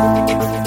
Bye.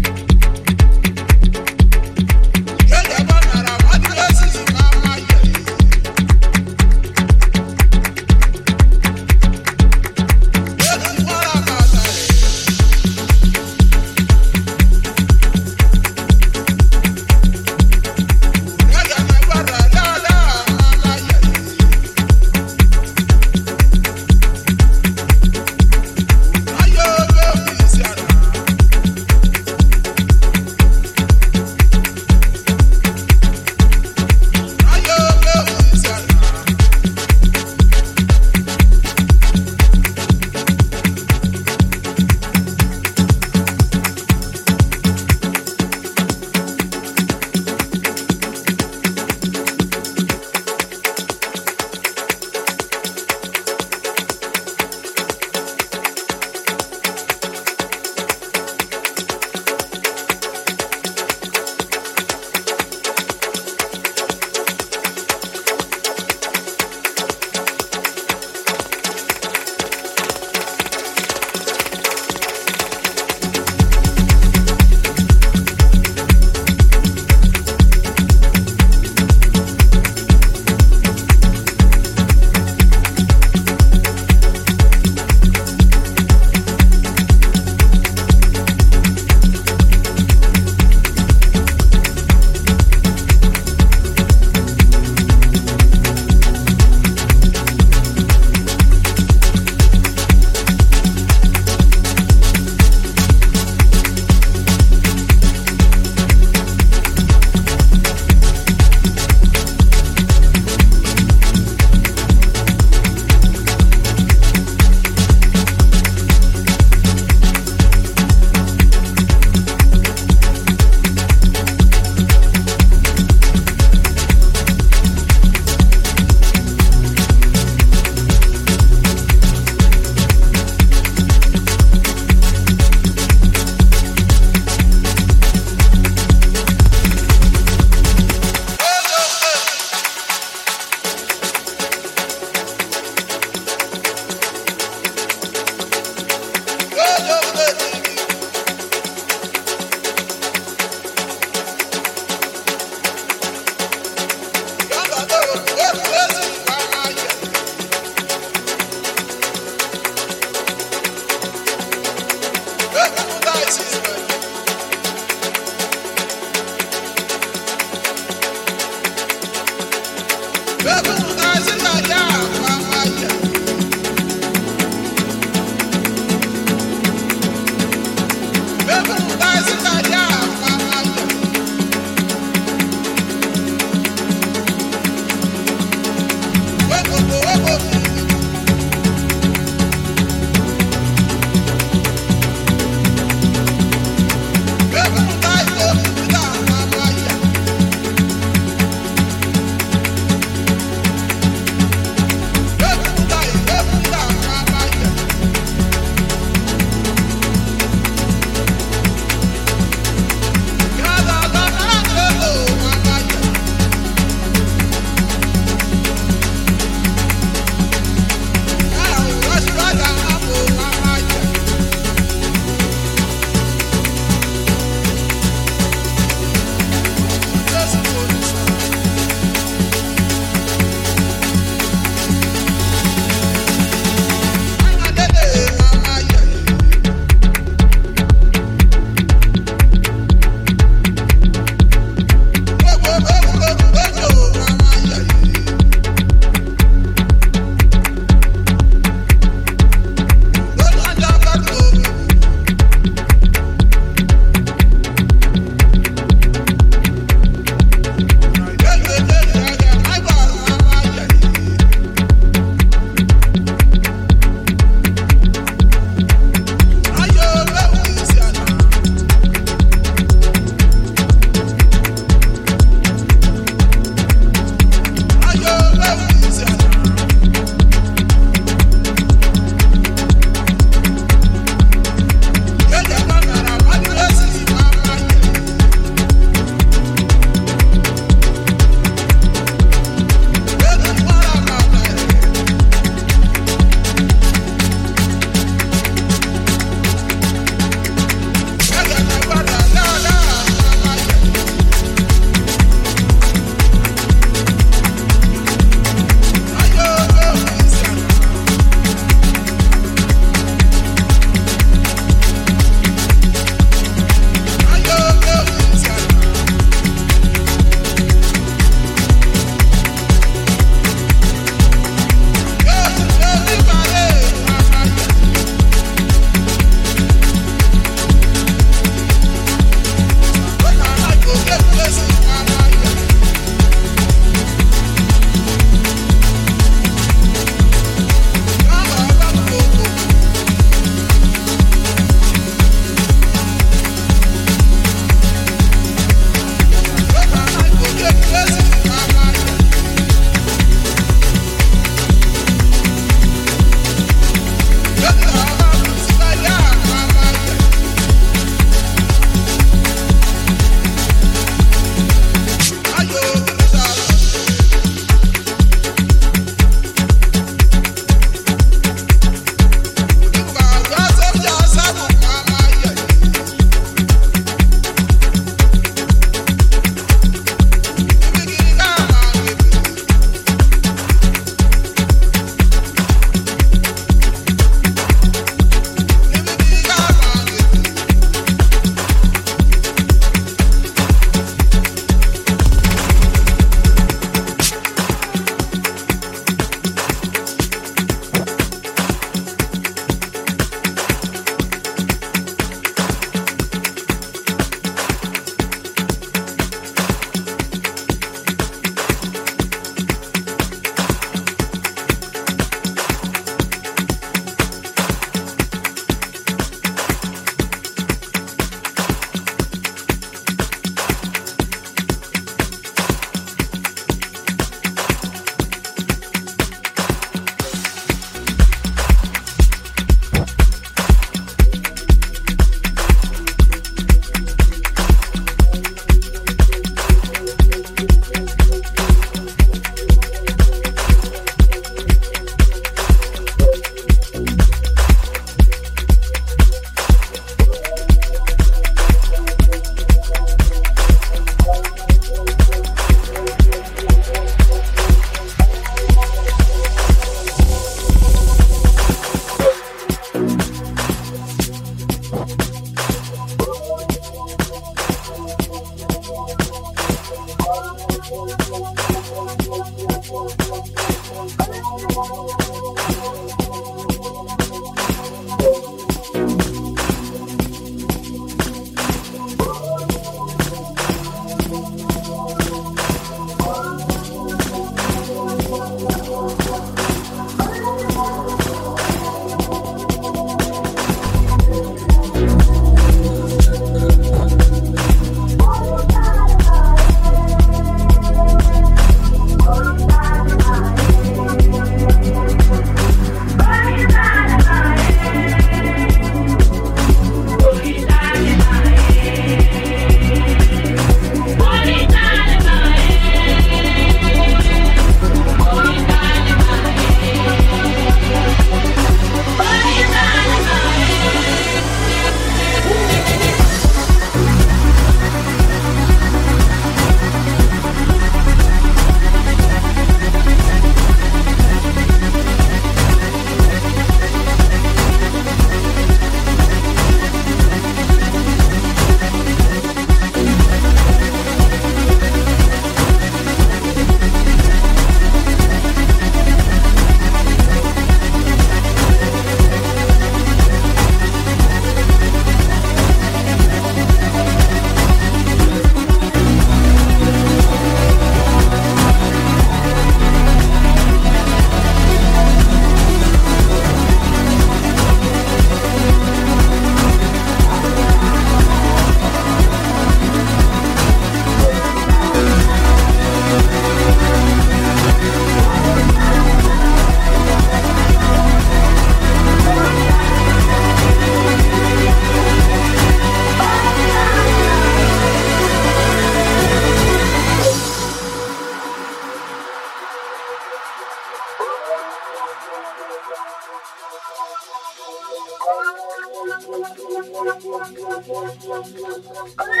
Bye.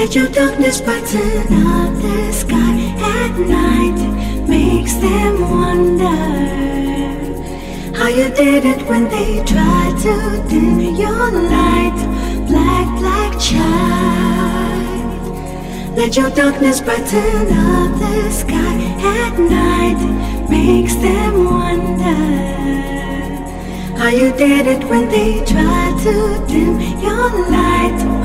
Let your darkness brighten up the sky at night. Makes them wonder how you did it when they tried to dim your light. Black, black child. Let your darkness brighten up the sky at night. Makes them wonder how you did it when they tried to dim your light.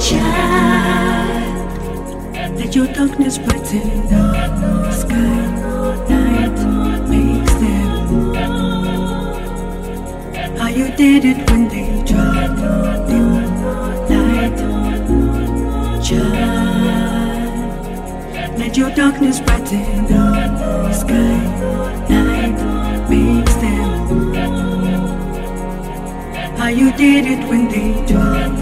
Child. Let your darkness brighten up the sky. Night makes them. How you did it when they tried to light. Child. Let your darkness brighten up the sky. Night makes them. How you did it when they tried